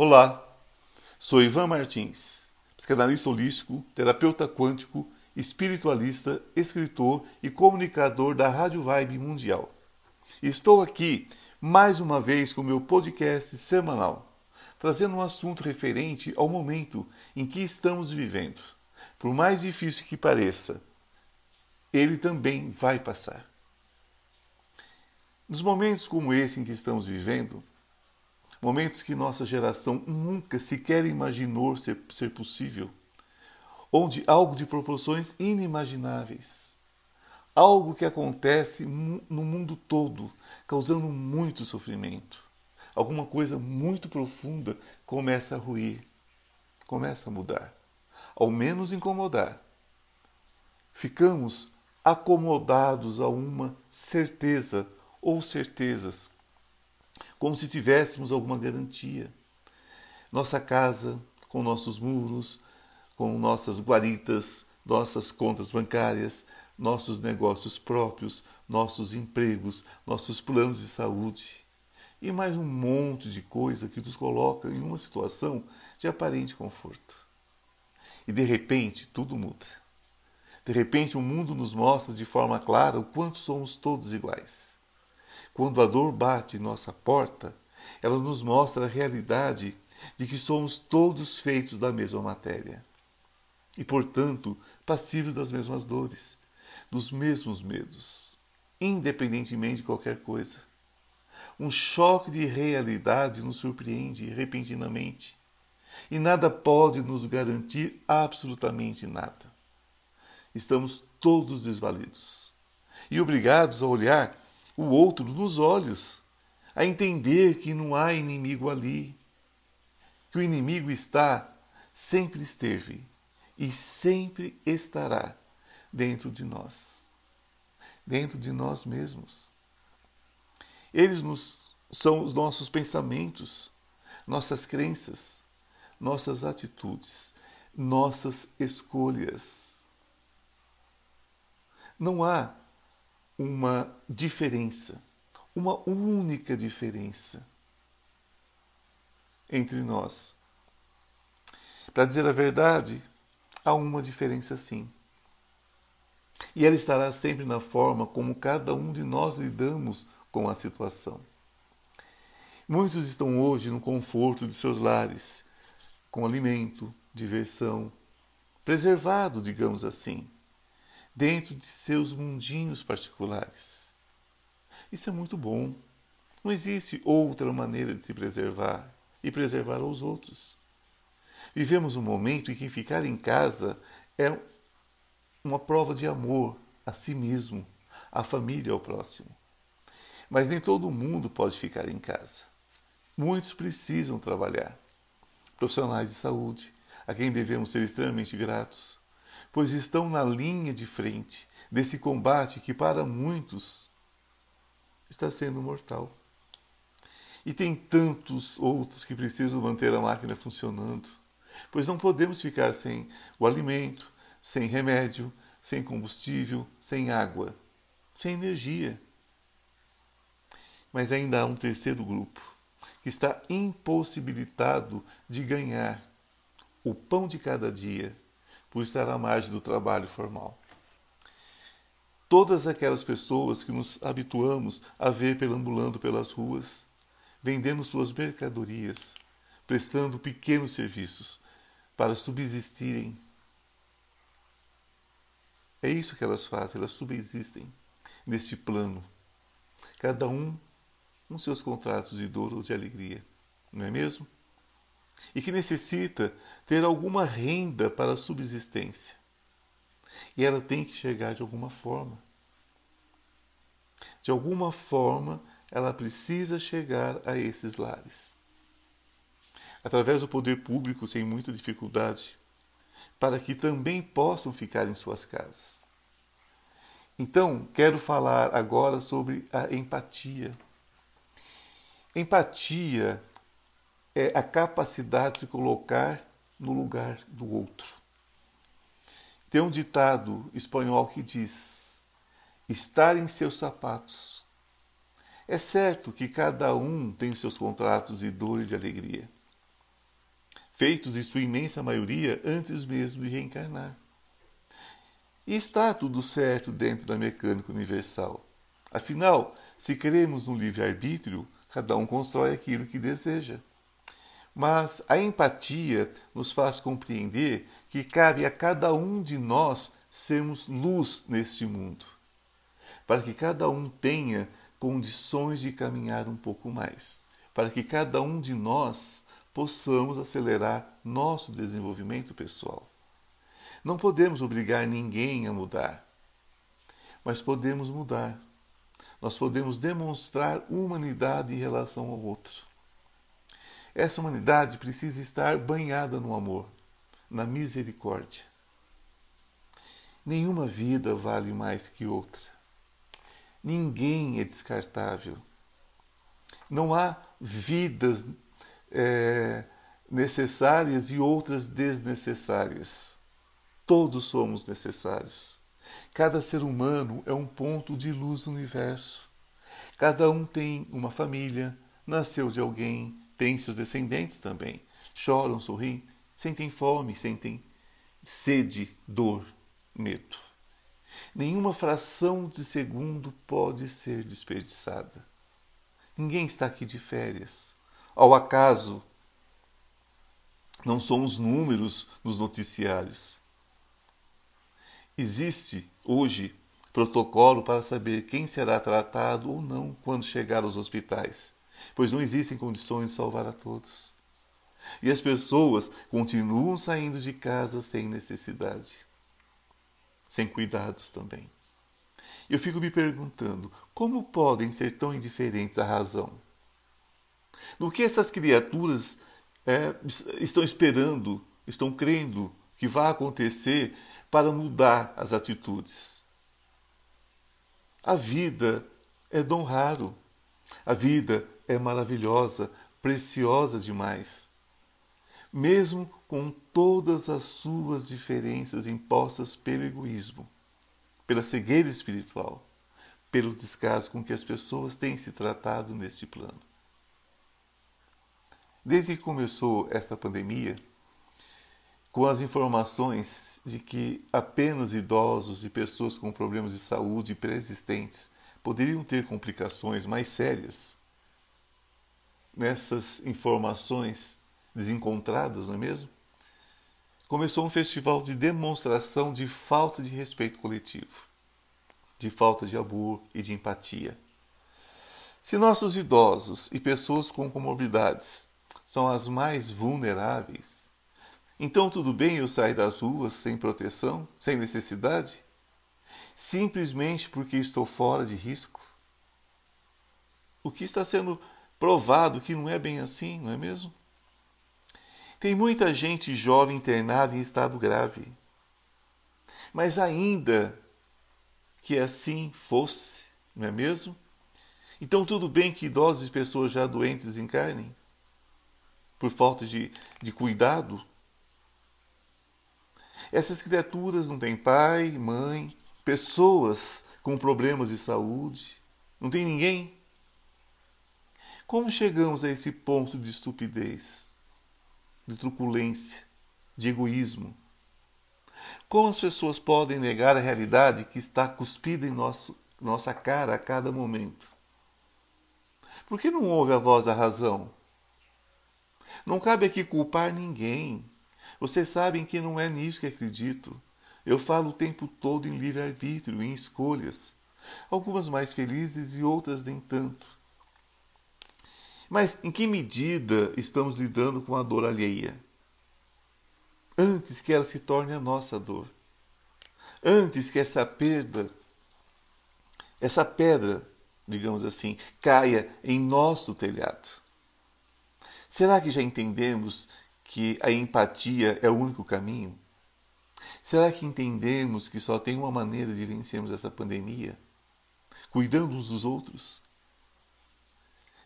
Olá, sou Ivan Martins, psicanalista holístico, terapeuta quântico, espiritualista, escritor e comunicador da Rádio Vibe Mundial. Estou aqui mais uma vez com meu podcast semanal, trazendo um assunto referente ao momento em que estamos vivendo. Por mais difícil que pareça, ele também vai passar. Nos momentos como esse em que estamos vivendo, momentos que nossa geração nunca sequer imaginou ser, ser possível, onde algo de proporções inimagináveis, algo que acontece no mundo todo, causando muito sofrimento, alguma coisa muito profunda começa a ruir, começa a mudar, ao menos incomodar. Ficamos acomodados a uma certeza ou certezas como se tivéssemos alguma garantia. Nossa casa, com nossos muros, com nossas guaritas, nossas contas bancárias, nossos negócios próprios, nossos empregos, nossos planos de saúde e mais um monte de coisa que nos coloca em uma situação de aparente conforto. E de repente tudo muda. De repente o mundo nos mostra de forma clara o quanto somos todos iguais. Quando a dor bate em nossa porta, ela nos mostra a realidade de que somos todos feitos da mesma matéria e, portanto, passivos das mesmas dores, dos mesmos medos, independentemente de qualquer coisa. Um choque de realidade nos surpreende repentinamente e nada pode nos garantir absolutamente nada. Estamos todos desvalidos e obrigados a olhar o outro nos olhos, a entender que não há inimigo ali, que o inimigo está, sempre esteve e sempre estará dentro de nós, dentro de nós mesmos. Eles nos, são os nossos pensamentos, nossas crenças, nossas atitudes, nossas escolhas. Não há uma diferença, uma única diferença entre nós. Para dizer a verdade, há uma diferença sim. E ela estará sempre na forma como cada um de nós lidamos com a situação. Muitos estão hoje no conforto de seus lares, com alimento, diversão, preservado, digamos assim dentro de seus mundinhos particulares. Isso é muito bom. Não existe outra maneira de se preservar e preservar aos outros. Vivemos um momento em que ficar em casa é uma prova de amor a si mesmo, à família, ao próximo. Mas nem todo mundo pode ficar em casa. Muitos precisam trabalhar. Profissionais de saúde, a quem devemos ser extremamente gratos, pois estão na linha de frente desse combate que para muitos está sendo mortal. E tem tantos outros que precisam manter a máquina funcionando, pois não podemos ficar sem o alimento, sem remédio, sem combustível, sem água, sem energia. Mas ainda há um terceiro grupo que está impossibilitado de ganhar o pão de cada dia por estar à margem do trabalho formal. Todas aquelas pessoas que nos habituamos a ver perambulando pelas ruas, vendendo suas mercadorias, prestando pequenos serviços para subsistirem. É isso que elas fazem, elas subsistem neste plano, cada um com seus contratos de dor ou de alegria, não é mesmo? E que necessita ter alguma renda para a subsistência. E ela tem que chegar de alguma forma. De alguma forma, ela precisa chegar a esses lares. Através do poder público, sem muita dificuldade, para que também possam ficar em suas casas. Então, quero falar agora sobre a empatia. Empatia é a capacidade de se colocar no lugar do outro. Tem um ditado espanhol que diz: estar em seus sapatos. É certo que cada um tem seus contratos de dor e de alegria. feitos em sua imensa maioria antes mesmo de reencarnar. E está tudo certo dentro da mecânica universal. Afinal, se queremos no livre-arbítrio, cada um constrói aquilo que deseja. Mas a empatia nos faz compreender que cabe a cada um de nós sermos luz neste mundo, para que cada um tenha condições de caminhar um pouco mais, para que cada um de nós possamos acelerar nosso desenvolvimento pessoal. Não podemos obrigar ninguém a mudar, mas podemos mudar. Nós podemos demonstrar humanidade em relação ao outro. Essa humanidade precisa estar banhada no amor, na misericórdia. Nenhuma vida vale mais que outra. Ninguém é descartável. Não há vidas é, necessárias e outras desnecessárias. Todos somos necessários. Cada ser humano é um ponto de luz no universo. Cada um tem uma família, nasceu de alguém, tem seus descendentes também. Choram, sorriem, sentem fome, sentem sede, dor, medo. Nenhuma fração de segundo pode ser desperdiçada. Ninguém está aqui de férias. Ao acaso, não somos números nos noticiários. Existe hoje protocolo para saber quem será tratado ou não quando chegar aos hospitais pois não existem condições de salvar a todos. E as pessoas continuam saindo de casa sem necessidade, sem cuidados também. Eu fico me perguntando como podem ser tão indiferentes à razão? No que essas criaturas é, estão esperando, estão crendo que vai acontecer para mudar as atitudes? A vida é dom raro. A vida é maravilhosa, preciosa demais. Mesmo com todas as suas diferenças impostas pelo egoísmo, pela cegueira espiritual, pelo descaso com que as pessoas têm se tratado neste plano. Desde que começou esta pandemia, com as informações de que apenas idosos e pessoas com problemas de saúde pré-existentes poderiam ter complicações mais sérias, nessas informações desencontradas, não é mesmo? Começou um festival de demonstração de falta de respeito coletivo, de falta de amor e de empatia. Se nossos idosos e pessoas com comorbidades são as mais vulneráveis, então tudo bem eu sair das ruas sem proteção, sem necessidade? Simplesmente porque estou fora de risco? O que está sendo provado que não é bem assim, não é mesmo? Tem muita gente jovem internada em estado grave. Mas ainda que assim fosse, não é mesmo? Então tudo bem que idosos e pessoas já doentes encarnem por falta de, de cuidado. Essas criaturas não têm pai, mãe, pessoas com problemas de saúde, não tem ninguém como chegamos a esse ponto de estupidez, de truculência, de egoísmo? Como as pessoas podem negar a realidade que está cuspida em nosso, nossa cara a cada momento? Por que não ouve a voz da razão? Não cabe aqui culpar ninguém. Vocês sabem que não é nisso que acredito. Eu falo o tempo todo em livre-arbítrio, em escolhas, algumas mais felizes e outras nem tanto. Mas em que medida estamos lidando com a dor alheia? Antes que ela se torne a nossa dor. Antes que essa perda, essa pedra, digamos assim, caia em nosso telhado. Será que já entendemos que a empatia é o único caminho? Será que entendemos que só tem uma maneira de vencermos essa pandemia? Cuidando uns dos outros?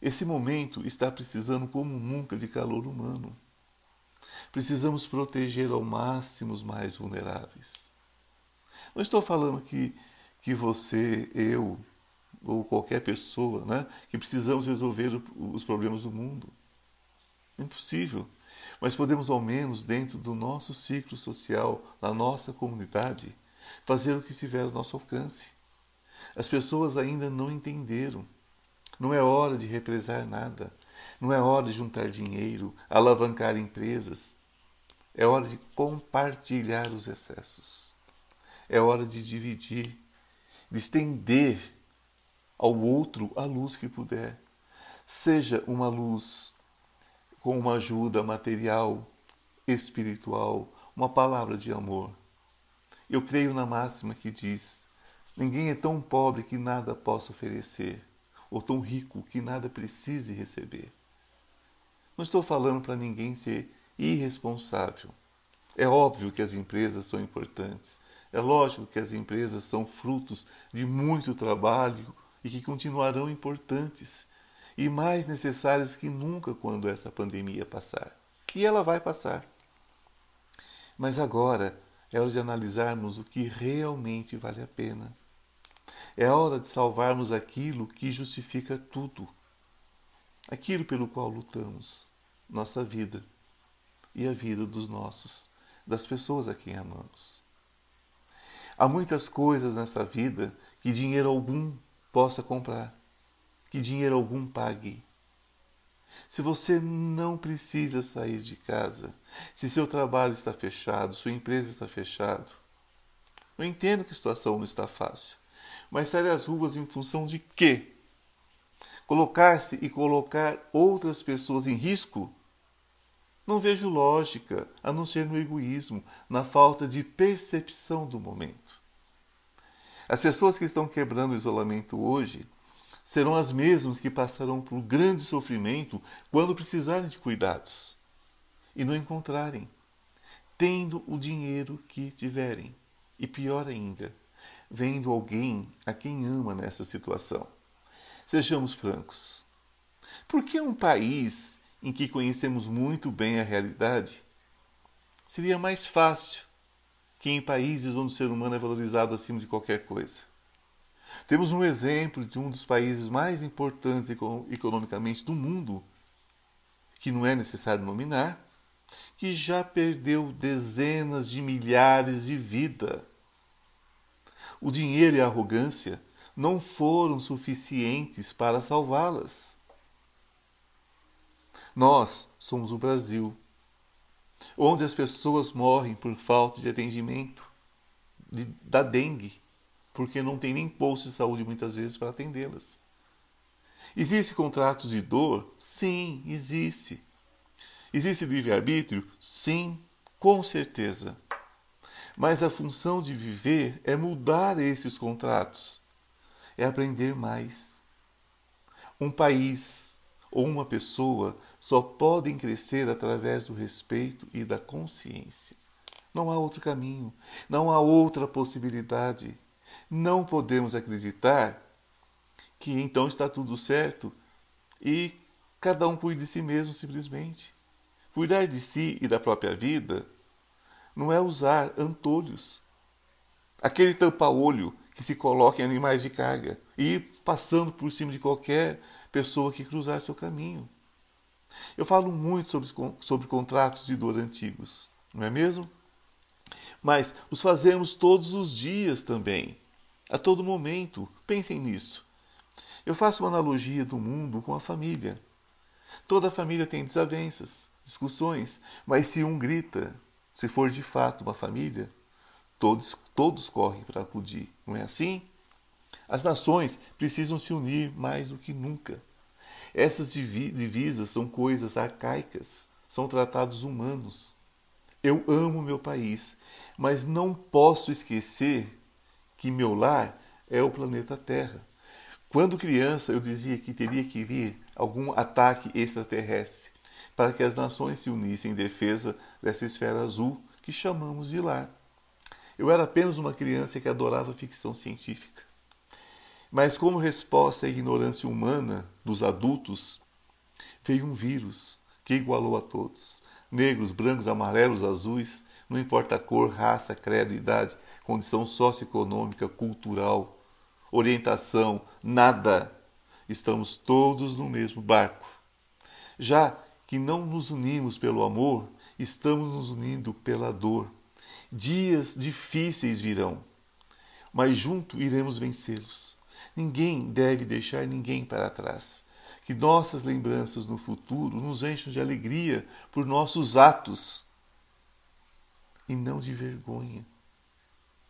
Esse momento está precisando como nunca de calor humano. Precisamos proteger ao máximo os mais vulneráveis. Não estou falando que, que você, eu ou qualquer pessoa, né, que precisamos resolver os problemas do mundo. Impossível. mas podemos ao menos dentro do nosso ciclo social, na nossa comunidade, fazer o que estiver ao nosso alcance. As pessoas ainda não entenderam. Não é hora de represar nada. Não é hora de juntar dinheiro, alavancar empresas. É hora de compartilhar os excessos. É hora de dividir, de estender ao outro a luz que puder. Seja uma luz com uma ajuda material, espiritual, uma palavra de amor. Eu creio na máxima que diz: ninguém é tão pobre que nada possa oferecer, ou tão rico que nada precise receber. Não estou falando para ninguém ser irresponsável. É óbvio que as empresas são importantes. É lógico que as empresas são frutos de muito trabalho e que continuarão importantes e mais necessárias que nunca quando essa pandemia passar. E ela vai passar. Mas agora é hora de analisarmos o que realmente vale a pena. É hora de salvarmos aquilo que justifica tudo, aquilo pelo qual lutamos, nossa vida e a vida dos nossos, das pessoas a quem amamos. Há muitas coisas nessa vida que dinheiro algum possa comprar que dinheiro algum pague. Se você não precisa sair de casa, se seu trabalho está fechado, sua empresa está fechada, eu entendo que a situação não está fácil, mas sair às ruas em função de quê? Colocar-se e colocar outras pessoas em risco? Não vejo lógica, a não ser no egoísmo, na falta de percepção do momento. As pessoas que estão quebrando o isolamento hoje serão as mesmas que passarão por grande sofrimento quando precisarem de cuidados e não encontrarem, tendo o dinheiro que tiverem. E pior ainda, vendo alguém a quem ama nessa situação. Sejamos francos. Por que um país em que conhecemos muito bem a realidade seria mais fácil que em países onde o ser humano é valorizado acima de qualquer coisa? Temos um exemplo de um dos países mais importantes economicamente do mundo, que não é necessário nominar, que já perdeu dezenas de milhares de vidas. O dinheiro e a arrogância não foram suficientes para salvá-las. Nós somos o Brasil, onde as pessoas morrem por falta de atendimento de, da dengue, porque não tem nem posto de saúde muitas vezes para atendê-las. Existe contratos de dor? Sim, existe. Existe livre-arbítrio? Sim, com certeza. Mas a função de viver é mudar esses contratos, é aprender mais. Um país ou uma pessoa só podem crescer através do respeito e da consciência. Não há outro caminho, não há outra possibilidade. Não podemos acreditar que então está tudo certo e cada um cuide de si mesmo simplesmente. Cuidar de si e da própria vida não é usar antolhos. Aquele tampa-olho que se coloca em animais de carga e ir passando por cima de qualquer pessoa que cruzar seu caminho. Eu falo muito sobre, sobre contratos de dor antigos, não é mesmo? Mas os fazemos todos os dias também a todo momento. Pensem nisso. Eu faço uma analogia do mundo com a família. Toda família tem desavenças, discussões, mas se um grita, se for de fato uma família, todos, todos correm para acudir, não é assim? As nações precisam se unir mais do que nunca. Essas divisas são coisas arcaicas, são tratados humanos. Eu amo meu país, mas não posso esquecer que meu lar é o planeta Terra. Quando criança, eu dizia que teria que vir algum ataque extraterrestre para que as nações se unissem em defesa dessa esfera azul que chamamos de lar. Eu era apenas uma criança que adorava ficção científica. Mas, como resposta à ignorância humana dos adultos, veio um vírus que igualou a todos negros, brancos, amarelos, azuis, não importa a cor, raça, credo, idade, condição socioeconômica, cultural, orientação, nada. Estamos todos no mesmo barco. Já que não nos unimos pelo amor, estamos nos unindo pela dor. Dias difíceis virão, mas junto iremos vencê-los. Ninguém deve deixar ninguém para trás. Que nossas lembranças no futuro nos encham de alegria por nossos atos e não de vergonha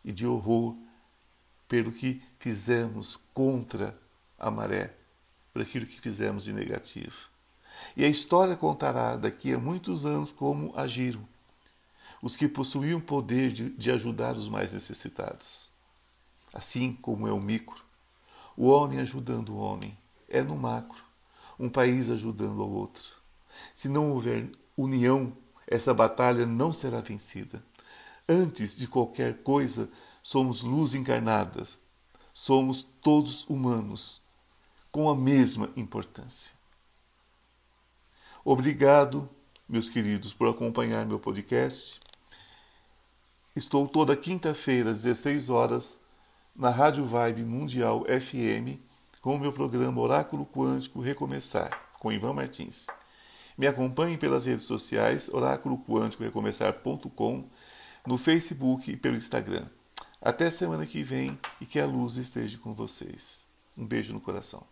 e de horror pelo que fizemos contra a maré, por aquilo que fizemos de negativo. E a história contará daqui a muitos anos como agiram os que possuíam poder de, de ajudar os mais necessitados. Assim como é o micro, o homem ajudando o homem, é no macro, um país ajudando ao outro. Se não houver união, essa batalha não será vencida. Antes de qualquer coisa, somos luz encarnadas. Somos todos humanos, com a mesma importância. Obrigado, meus queridos, por acompanhar meu podcast. Estou toda quinta-feira, às 16 horas, na Rádio Vibe Mundial FM, com o meu programa Oráculo Quântico Recomeçar, com Ivan Martins. Me acompanhem pelas redes sociais, oráculo quântico recomeçar.com, no Facebook e pelo Instagram. Até semana que vem e que a luz esteja com vocês. Um beijo no coração.